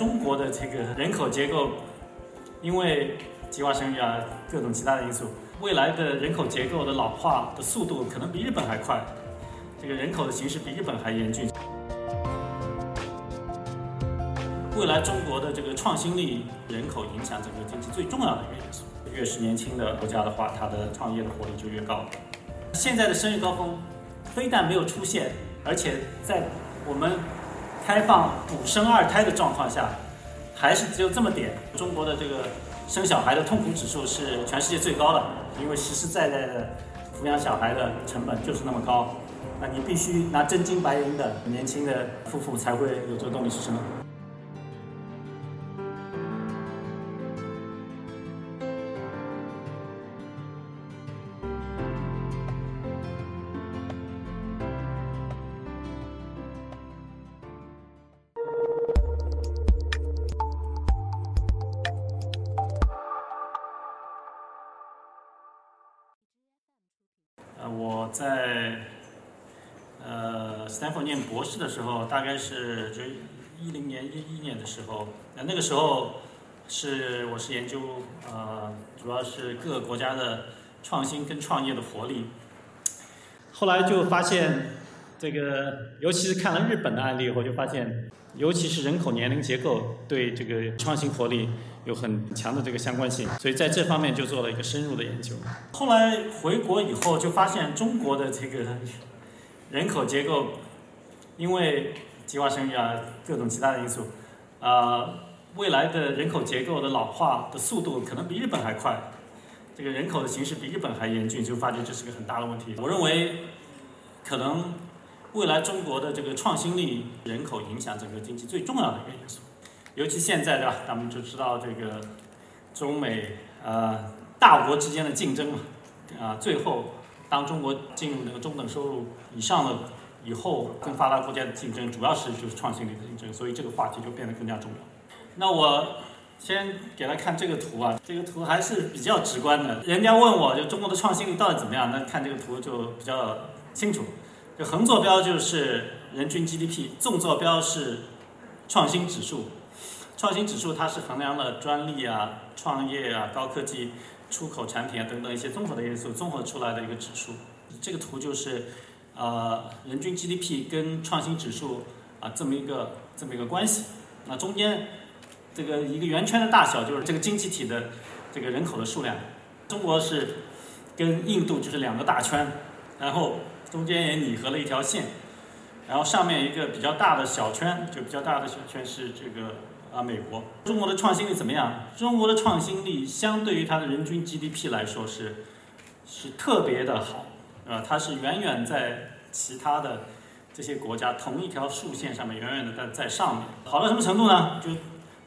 中国的这个人口结构，因为计划生育啊，各种其他的因素，未来的人口结构的老化的速度可能比日本还快，这个人口的形势比日本还严峻。未来中国的这个创新力，人口影响整个经济最重要的一个因素。越是年轻的国家的话，它的创业的活力就越高。现在的生育高峰，非但没有出现，而且在我们开放补生二胎的状况下，还是只有这么点。中国的这个生小孩的痛苦指数是全世界最高的，因为实实在在的抚养小孩的成本就是那么高。那你必须拿真金白银的年轻的夫妇才会有这个动力去生。士的时候，大概是就一零年、一一年的时候，那那个时候是我是研究呃，主要是各个国家的创新跟创业的活力。后来就发现，这个尤其是看了日本的案例以后，就发现，尤其是人口年龄结构对这个创新活力。有很强的这个相关性，所以在这方面就做了一个深入的研究。后来回国以后，就发现中国的这个人口结构，因为计划生育啊，各种其他的因素，啊，未来的人口结构的老化的速度可能比日本还快，这个人口的形势比日本还严峻，就发觉这是个很大的问题。我认为，可能未来中国的这个创新力，人口影响整个经济最重要的一个因素。尤其现在对吧？咱们就知道这个中美呃大国之间的竞争嘛，啊，最后当中国进入那个中等收入以上的以后，跟发达国家的竞争主要是就是创新力的竞争，所以这个话题就变得更加重要。那我先给大家看这个图啊，这个图还是比较直观的。人家问我就中国的创新力到底怎么样？那看这个图就比较清楚。就横坐标就是人均 GDP，纵坐标是创新指数。创新指数它是衡量了专利啊、创业啊、高科技出口产品啊等等一些综合的因素综合出来的一个指数。这个图就是呃人均 GDP 跟创新指数啊这么一个这么一个关系。那中间这个一个圆圈的大小就是这个经济体的这个人口的数量。中国是跟印度就是两个大圈，然后中间也拟合了一条线，然后上面一个比较大的小圈，就比较大的小圈是这个。啊，美国，中国的创新力怎么样？中国的创新力相对于它的人均 GDP 来说是是特别的好，啊，它是远远在其他的这些国家同一条竖线上面，远远的在在上面。好到什么程度呢？就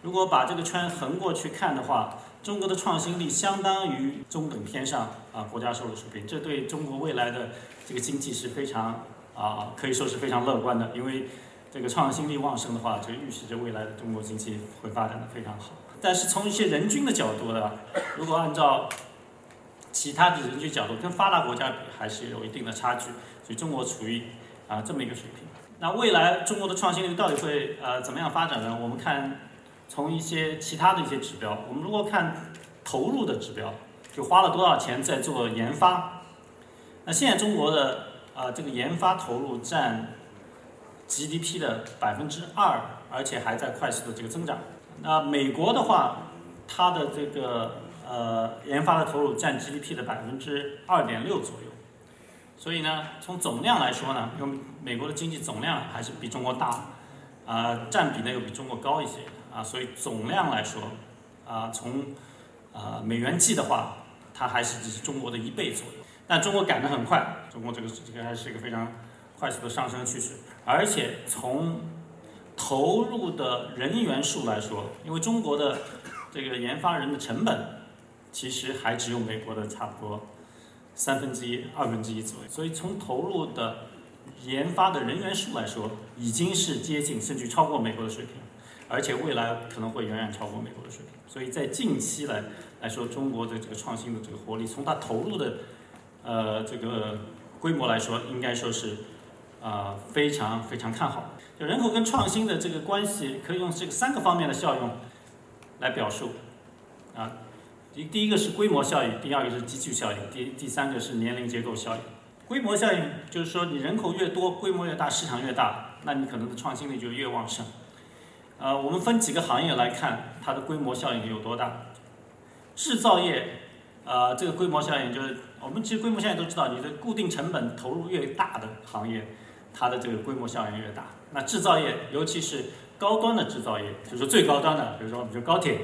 如果把这个圈横过去看的话，中国的创新力相当于中等偏上啊国家收入水平，这对中国未来的这个经济是非常啊可以说是非常乐观的，因为。这个创新力旺盛的话，就预示着未来的中国经济会发展的非常好。但是从一些人均的角度呢，如果按照其他的人均角度，跟发达国家比还是有一定的差距。所以中国处于啊这么一个水平。那未来中国的创新力到底会呃怎么样发展呢？我们看从一些其他的一些指标，我们如果看投入的指标，就花了多少钱在做研发。那现在中国的啊这个研发投入占 GDP 的百分之二，而且还在快速的这个增长。那美国的话，它的这个呃研发的投入占 GDP 的百分之二点六左右。所以呢，从总量来说呢，因为美国的经济总量还是比中国大，啊占比呢又比中国高一些啊，所以总量来说，啊从啊美元计的话，它还是只是中国的一倍左右。但中国赶得很快，中国这个这个还是一个非常。快速的上升趋势，而且从投入的人员数来说，因为中国的这个研发人的成本其实还只有美国的差不多三分之一、二分之一左右，所以从投入的研发的人员数来说，已经是接近甚至超过美国的水平，而且未来可能会远远超过美国的水平。所以在近期来来说，中国的这个创新的这个活力，从它投入的呃这个规模来说，应该说是。呃非常非常看好。就人口跟创新的这个关系，可以用这个三个方面的效用来表述。啊，第第一个是规模效应，第二个是集聚效应，第第三个是年龄结构效应。规模效应就是说，你人口越多，规模越大，市场越大，那你可能的创新力就越旺盛。呃，我们分几个行业来看，它的规模效应有多大？制造业，呃，这个规模效应就是，我们其实规模效应都知道，你的固定成本投入越大的行业，它的这个规模效应越大。那制造业，尤其是高端的制造业，就是最高端的，比如说，比如高铁，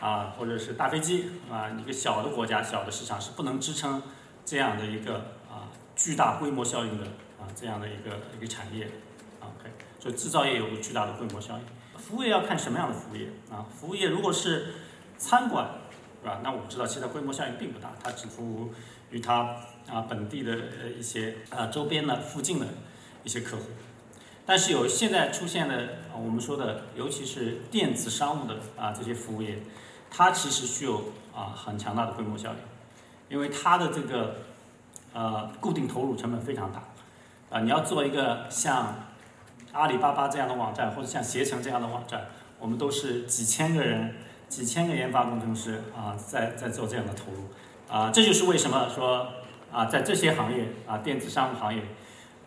啊，或者是大飞机，啊，一个小的国家、小的市场是不能支撑这样的一个啊巨大规模效应的啊这样的一个一个产业，OK，所以制造业有个巨大的规模效应。服务业要看什么样的服务业啊？服务业如果是餐馆，是吧？那我们知道，其实规模效应并不大，它只服务于它啊本地的呃一些啊周边的附近的一些客户。但是有现在出现的我们说的，尤其是电子商务的啊这些服务业，它其实具有啊很强大的规模效应，因为它的这个呃固定投入成本非常大啊，你要做一个像。阿里巴巴这样的网站，或者像携程这样的网站，我们都是几千个人、几千个研发工程师啊，在在做这样的投入啊。这就是为什么说啊，在这些行业啊，电子商务行业，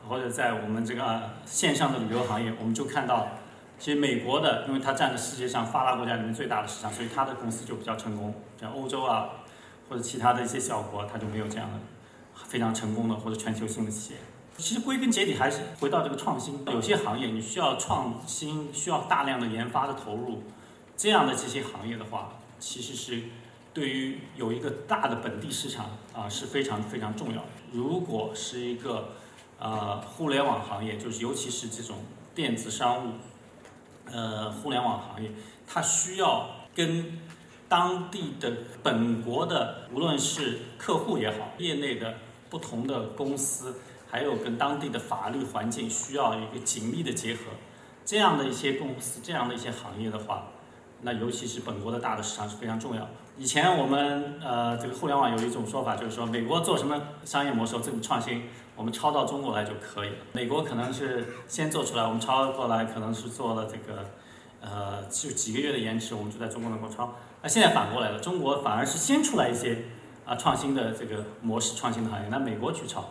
或者在我们这个线上的旅游行业，我们就看到，其实美国的，因为它占了世界上发达国家里面最大的市场，所以它的公司就比较成功。像欧洲啊，或者其他的一些小国，它就没有这样的非常成功的或者全球性的企业。其实归根结底还是回到这个创新。有些行业你需要创新，需要大量的研发的投入，这样的这些行业的话，其实是对于有一个大的本地市场啊是非常非常重要的。如果是一个呃互联网行业，就是尤其是这种电子商务，呃互联网行业，它需要跟当地的本国的无论是客户也好，业内的不同的公司。还有跟当地的法律环境需要一个紧密的结合，这样的一些公司，这样的一些行业的话，那尤其是本国的大的市场是非常重要。以前我们呃这个互联网有一种说法，就是说美国做什么商业模式这么创新，我们抄到中国来就可以了。美国可能是先做出来，我们抄过来可能是做了这个呃就几个月的延迟，我们就在中国能够抄。那现在反过来了，中国反而是先出来一些啊创新的这个模式、创新的行业，那美国去抄。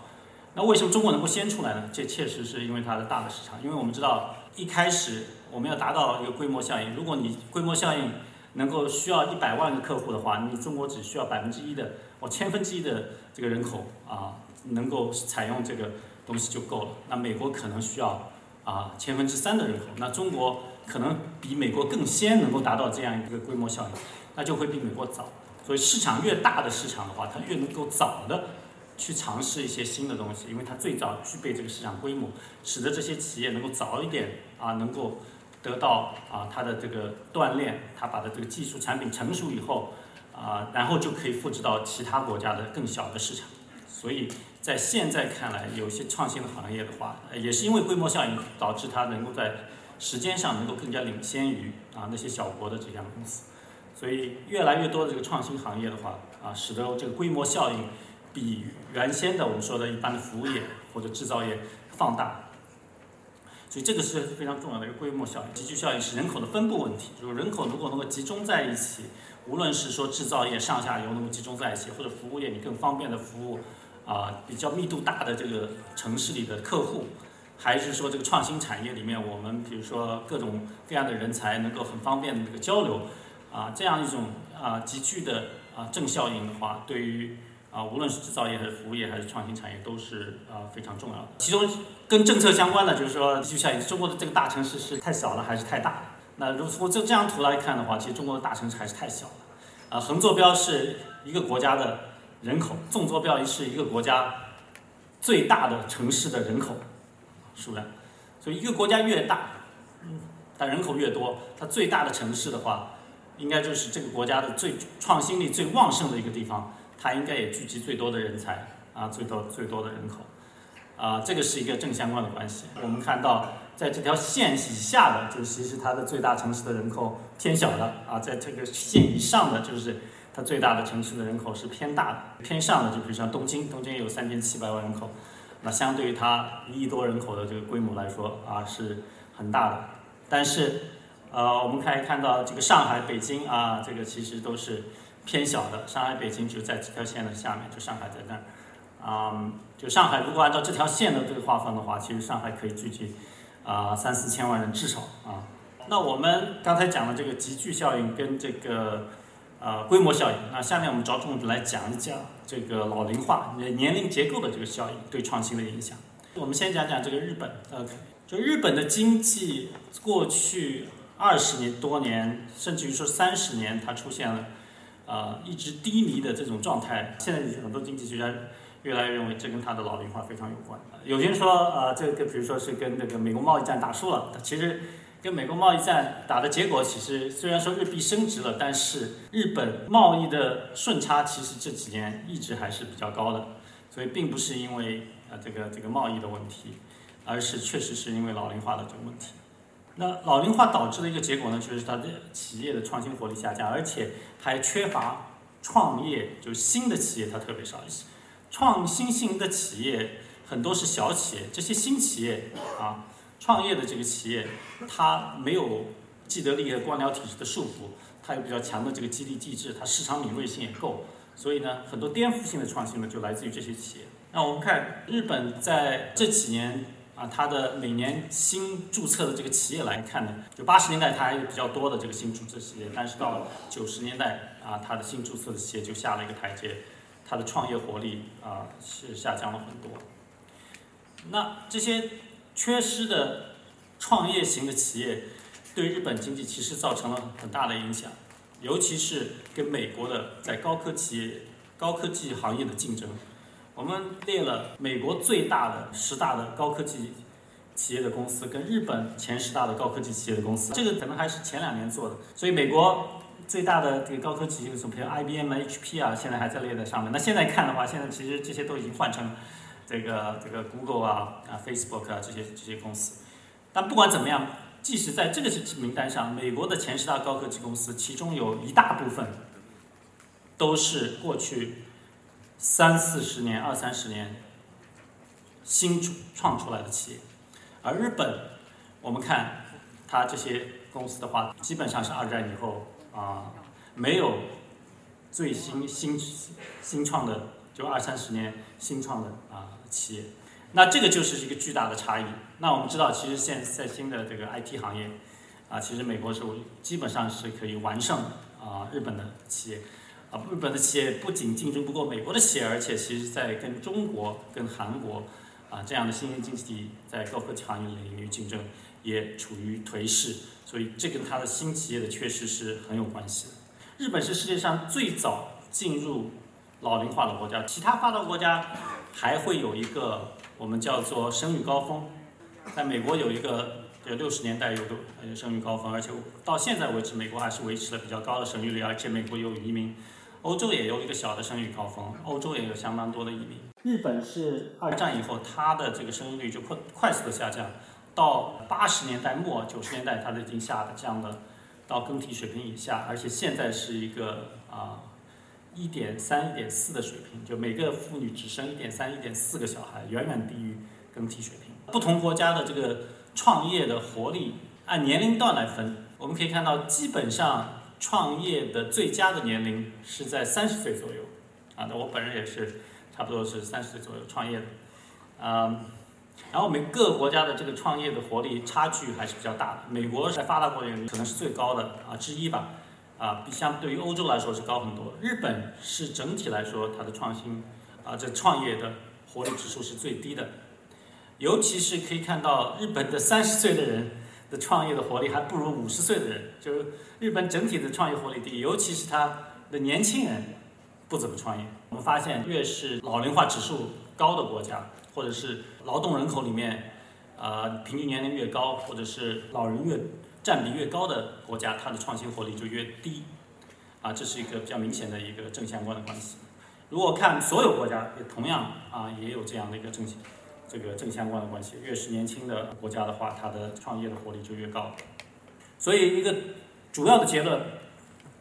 那为什么中国能够先出来呢？这确实是因为它的大的市场。因为我们知道，一开始我们要达到一个规模效应，如果你规模效应能够需要一百万个客户的话，你中国只需要百分之一的哦千分之一的这个人口啊，能够采用这个东西就够了。那美国可能需要啊千分之三的人口，那中国可能比美国更先能够达到这样一个规模效应，那就会比美国早。所以市场越大的市场的话，它越能够早的。去尝试一些新的东西，因为它最早具备这个市场规模，使得这些企业能够早一点啊，能够得到啊它的这个锻炼，它把的这个技术产品成熟以后啊，然后就可以复制到其他国家的更小的市场。所以在现在看来，有些创新的行业的话，也是因为规模效应导致它能够在时间上能够更加领先于啊那些小国的这样公司。所以越来越多的这个创新行业的话啊，使得这个规模效应。比原先的我们说的一般的服务业或者制造业放大，所以这个是非常重要的一个规模效应。集聚效应是人口的分布问题，就是人口如果能够集中在一起，无论是说制造业上下游能够集中在一起，或者服务业你更方便的服务啊比较密度大的这个城市里的客户，还是说这个创新产业里面我们比如说各种各样的人才能够很方便的这个交流啊这样一种啊集聚的啊正效应的话，对于啊，无论是制造业还是服务业还是创新产业，都是啊非常重要的。其中跟政策相关的，就是说，就像中国的这个大城市是太小了还是太大了？那如果从这这张图来看的话，其实中国的大城市还是太小了。啊，横坐标是一个国家的人口，纵坐标是一个国家最大的城市的人口数量。所以，一个国家越大，嗯，它人口越多，它最大的城市的话，应该就是这个国家的最创新力最旺盛的一个地方。它应该也聚集最多的人才啊，最多最多的人口，啊，这个是一个正相关的关系。我们看到，在这条线以下的，就其实它的最大城市的人口偏小的啊，在这个线以上的，就是它最大的城市的人口是偏大的，偏上的就比如像东京，东京有三千七百万人口，那相对于它一亿多人口的这个规模来说啊是很大的。但是，呃，我们可以看到这个上海、北京啊，这个其实都是偏小的。上海、北京就在这条线的下面，就上海在那儿。啊，就上海如果按照这条线的这个划分的话，其实上海可以聚集啊三四千万人至少啊。那我们刚才讲了这个集聚效应跟这个呃规模效应，那下面我们着重来讲一讲这个老龄化年龄结构的这个效应对创新的影响。我们先讲讲这个日本，OK，就日本的经济过去二十年多年，甚至于说三十年，它出现了呃一直低迷的这种状态。现在很多经济学家越来越认为这跟它的老龄化非常有关。有些人说呃这个比如说是跟那个美国贸易战打输了，其实。跟美国贸易战打的结果，其实虽然说日币升值了，但是日本贸易的顺差其实这几年一直还是比较高的，所以并不是因为啊这个这个贸易的问题，而是确实是因为老龄化的这个问题。那老龄化导致的一个结果呢，就是它的企业的创新活力下降，而且还缺乏创业，就是新的企业它特别少，创新型的企业很多是小企业，这些新企业啊。创业的这个企业，它没有既得利益和官僚体制的束缚，它有比较强的这个激励机制，它市场敏锐性也够，所以呢，很多颠覆性的创新呢就来自于这些企业。那我们看日本在这几年啊，它的每年新注册的这个企业来看呢，就八十年代它还有比较多的这个新注册企业，但是到九十年代啊，它的新注册的企业就下了一个台阶，它的创业活力啊是下降了很多。那这些。缺失的创业型的企业对日本经济其实造成了很大的影响，尤其是跟美国的在高科技、高科技行业的竞争。我们列了美国最大的十大的高科技企业的公司，跟日本前十大的高科技企业的公司，这个可能还是前两年做的。所以美国最大的这个高科技公司，比如 IBM、HP 啊，现在还在列在上面。那现在看的话，现在其实这些都已经换成。这个这个 Google 啊啊 Facebook 啊这些这些公司，但不管怎么样，即使在这个名单上，美国的前十大高科技公司，其中有一大部分都是过去三四十年、二三十年新创出来的企业，而日本，我们看它这些公司的话，基本上是二战以后啊没有最新新新创的，就二三十年新创的啊。企业，那这个就是一个巨大的差异。那我们知道，其实现在新的这个 IT 行业，啊，其实美国是基本上是可以完胜啊日本的企业，啊，日本的企业不仅竞争不过美国的企业，而且其实在跟中国、跟韩国啊这样的新兴经济体在高科技行业领域竞争也处于颓势，所以这跟它的新企业的缺失是很有关系的。日本是世界上最早进入老龄化的国家，其他发达国家。还会有一个我们叫做生育高峰，在美国有一个，就六十年代有个生育高峰，而且到现在为止，美国还是维持了比较高的生育率，而且美国有移民，欧洲也有一个小的生育高峰，欧洲也有相当多的移民。日本是二战以后，它的这个生育率就快快速的下降，到八十年代末九十年代，它都已经下的降的到更替水平以下，而且现在是一个啊。一点三、一点四的水平，就每个妇女只生一点三、一点四个小孩，远远低于更替水平。不同国家的这个创业的活力，按年龄段来分，我们可以看到，基本上创业的最佳的年龄是在三十岁左右。啊，那我本人也是差不多是三十岁左右创业的。嗯，然后我们各个国家的这个创业的活力差距还是比较大的。美国在发达国家里面可能是最高的啊之一吧。啊，比相对于欧洲来说是高很多。日本是整体来说它的创新啊，这创业的活力指数是最低的，尤其是可以看到日本的三十岁的人的创业的活力还不如五十岁的人，就是日本整体的创业活力低，尤其是他的年轻人不怎么创业。我们发现，越是老龄化指数高的国家，或者是劳动人口里面，呃，平均年龄越高，或者是老人越。占比越高的国家，它的创新活力就越低，啊，这是一个比较明显的一个正相关的关系。如果看所有国家，也同样啊，也有这样的一个正这个正相关的关系。越是年轻的国家的话，它的创业的活力就越高。所以，一个主要的结论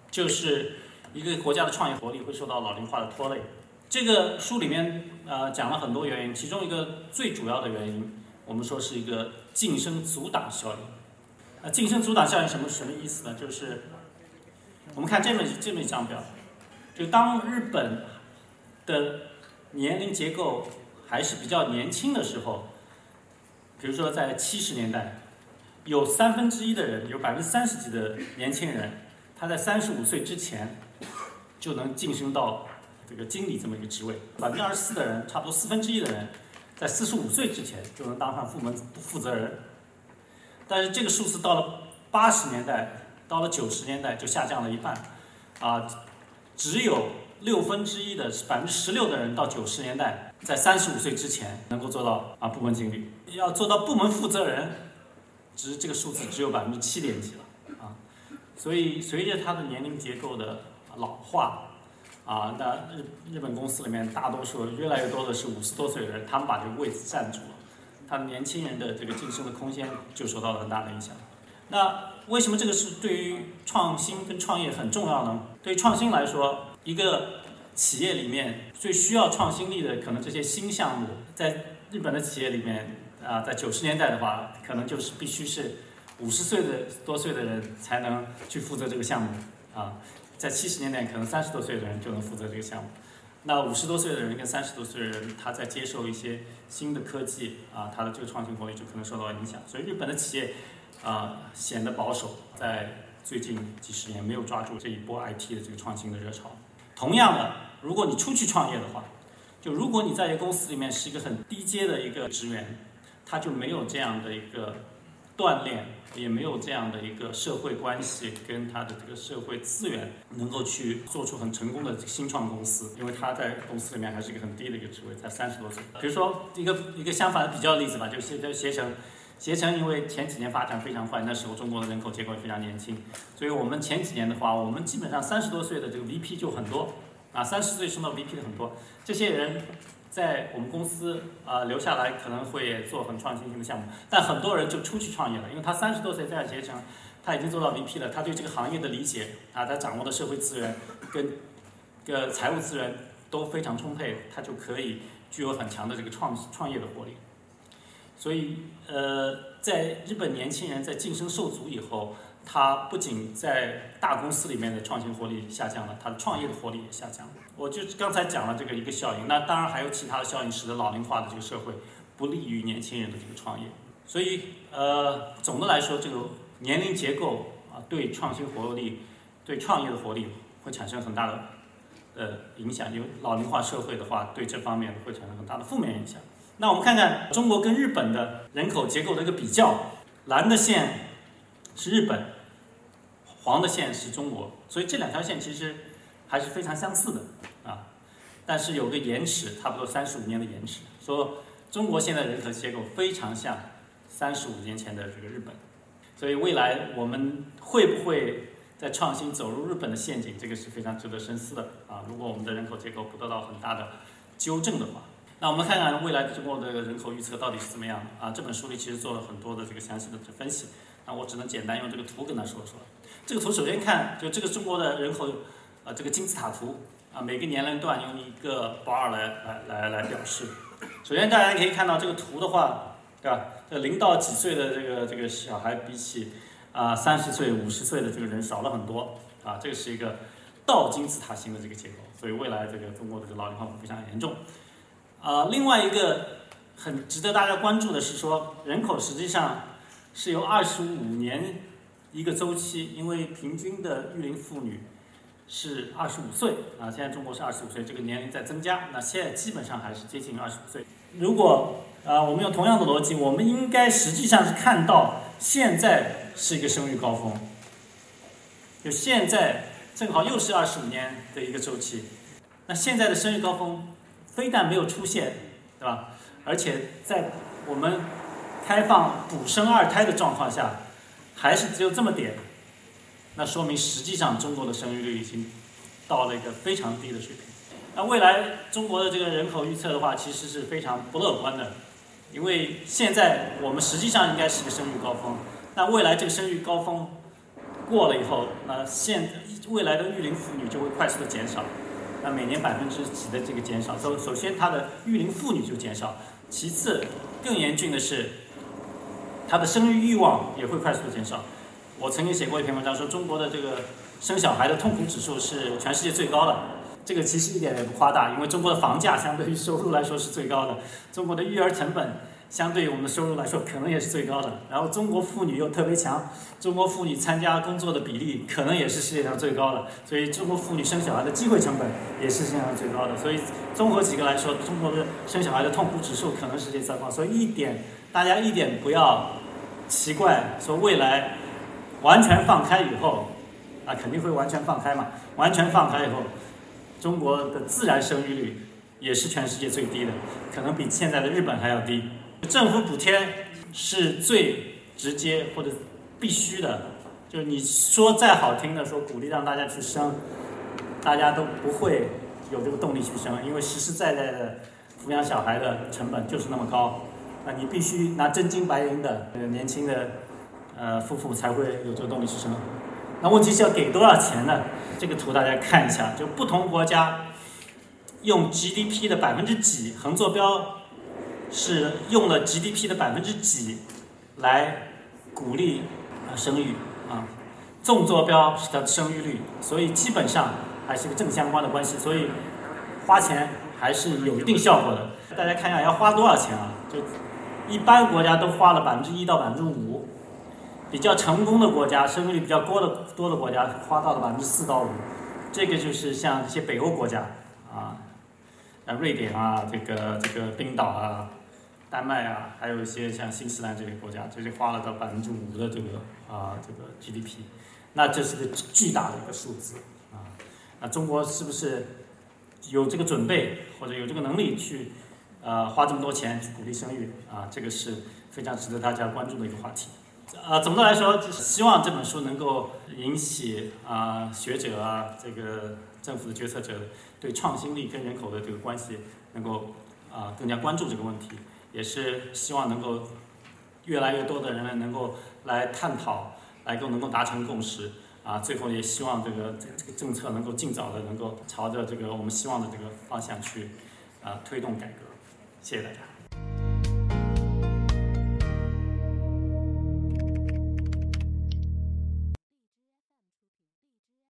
就是，一个国家的创业活力会受到老龄化的拖累。这个书里面呃讲了很多原因，其中一个最主要的原因，我们说是一个晋升阻挡效应。啊，晋升阻挡效应什么什么意思呢？就是我们看这么这么一张表，就当日本的年龄结构还是比较年轻的时候，比如说在七十年代，有三分之一的人，有百分之三十几的年轻人，他在三十五岁之前就能晋升到这个经理这么一个职位；百分之二十四的人，差不多四分之一的人，在四十五岁之前就能当上部门负责人。但是这个数字到了八十年代，到了九十年代就下降了一半，啊，只有六分之一的百分之十六的人到九十年代在三十五岁之前能够做到啊部门经理，要做到部门负责人，只这个数字只有百分之七点几了啊，所以随着他的年龄结构的老化，啊，那日日本公司里面大多数越来越多的是五十多岁的人，他们把这个位置占住了。他们年轻人的这个晋升的空间就受到了很大的影响。那为什么这个是对于创新跟创业很重要呢？对于创新来说，一个企业里面最需要创新力的，可能这些新项目，在日本的企业里面啊，在九十年代的话，可能就是必须是五十岁的多岁的人才能去负责这个项目啊，在七十年代，可能三十多岁的人就能负责这个项目。那五十多岁的人跟三十多岁的人，他在接受一些新的科技啊，他的这个创新活力就可能受到影响。所以日本的企业啊显得保守，在最近几十年没有抓住这一波 IT 的这个创新的热潮。同样的，如果你出去创业的话，就如果你在一个公司里面是一个很低阶的一个职员，他就没有这样的一个。锻炼也没有这样的一个社会关系跟他的这个社会资源，能够去做出很成功的新创公司，因为他在公司里面还是一个很低的一个职位，才三十多岁。比如说一个一个相反的比较例子吧，就携携程，携程因为前几年发展非常快，那时候中国的人口结构也非常年轻，所以我们前几年的话，我们基本上三十多岁的这个 VP 就很多，啊，三十岁升到 VP 的很多，这些人。在我们公司啊留下来可能会做很创新性的项目，但很多人就出去创业了，因为他三十多岁在携程，他已经做到 VP 了，他对这个行业的理解啊，他掌握的社会资源跟个财务资源都非常充沛，他就可以具有很强的这个创创业的活力。所以呃，在日本年轻人在晋升受阻以后。他不仅在大公司里面的创新活力下降了，他的创业的活力也下降了。我就刚才讲了这个一个效应，那当然还有其他的效应，使得老龄化的这个社会不利于年轻人的这个创业。所以，呃，总的来说，这个年龄结构啊，对创新活力、对创业的活力会产生很大的呃影响。因为老龄化社会的话，对这方面会产生很大的负面影响。那我们看看中国跟日本的人口结构的一个比较，蓝的线是日本。黄的线是中国，所以这两条线其实还是非常相似的啊，但是有个延迟，差不多三十五年的延迟。说中国现在人口结构非常像三十五年前的这个日本，所以未来我们会不会在创新走入日本的陷阱，这个是非常值得深思的啊。如果我们的人口结构不得到很大的纠正的话，那我们看看未来中国的人口预测到底是怎么样啊？这本书里其实做了很多的这个详细的分析，那我只能简单用这个图跟他说说。这个图首先看，就这个中国的人口，啊，这个金字塔图啊，每个年龄段用一个 bar 来来来来表示。首先大家可以看到这个图的话，对吧？这零到几岁的这个这个小孩，比起啊三十岁、五十岁的这个人少了很多啊，这个是一个倒金字塔形的这个结构，所以未来这个中国的这个老龄化会非常严重。啊，另外一个很值得大家关注的是说，人口实际上是由二十五年。一个周期，因为平均的育龄妇女是二十五岁啊，现在中国是二十五岁，这个年龄在增加，那现在基本上还是接近二十五岁。如果啊，我们用同样的逻辑，我们应该实际上是看到现在是一个生育高峰，就现在正好又是二十五年的一个周期，那现在的生育高峰非但没有出现，对吧？而且在我们开放补生二胎的状况下。还是只有这么点，那说明实际上中国的生育率已经到了一个非常低的水平。那未来中国的这个人口预测的话，其实是非常不乐观的，因为现在我们实际上应该是个生育高峰，那未来这个生育高峰过了以后，那现未来的育龄妇女就会快速的减少，那每年百分之几的这个减少。首首先，它的育龄妇女就减少；其次，更严峻的是，它的生育欲望也会快速的减少。我曾经写过一篇文章，说中国的这个生小孩的痛苦指数是全世界最高的。这个其实一点也不夸大，因为中国的房价相对于收入来说是最高的，中国的育儿成本相对于我们的收入来说可能也是最高的。然后中国妇女又特别强，中国妇女参加工作的比例可能也是世界上最高的，所以中国妇女生小孩的机会成本也是世界上最高的。所以综合几个来说，中国的生小孩的痛苦指数可能世界最高。所以一点大家一点不要奇怪，说未来完全放开以后，啊肯定会完全放开嘛，完全放开以后。中国的自然生育率也是全世界最低的，可能比现在的日本还要低。政府补贴是最直接或者必须的，就是你说再好听的说鼓励让大家去生，大家都不会有这个动力去生，因为实实在在的抚养小孩的成本就是那么高。那你必须拿真金白银的年轻的呃夫妇才会有这个动力去生。那问题是要给多少钱呢？这个图大家看一下，就不同国家用 GDP 的百分之几，横坐标是用了 GDP 的百分之几来鼓励啊生育啊，纵坐标是它的生育率，所以基本上还是个正相关的关系，所以花钱还是有一定效果的。大家看一下要花多少钱啊？就一般国家都花了百分之一到百分之五。比较成功的国家，生育率比较高的多的国家，花到了百分之四到五。这个就是像一些北欧国家啊，啊，瑞典啊，这个这个冰岛啊，丹麦啊，还有一些像新西兰这些国家，这些花了到百分之五的这个啊这个 GDP，那这是个巨大的一个数字啊。那中国是不是有这个准备或者有这个能力去呃花这么多钱去鼓励生育啊？这个是非常值得大家关注的一个话题。呃，总的来说，就是希望这本书能够引起啊学者啊，这个政府的决策者对创新力跟人口的这个关系能够啊更加关注这个问题，也是希望能够越来越多的人呢能够来探讨，来够能够达成共识啊。最后也希望这个这这个政策能够尽早的能够朝着这个我们希望的这个方向去啊推动改革。谢谢大家。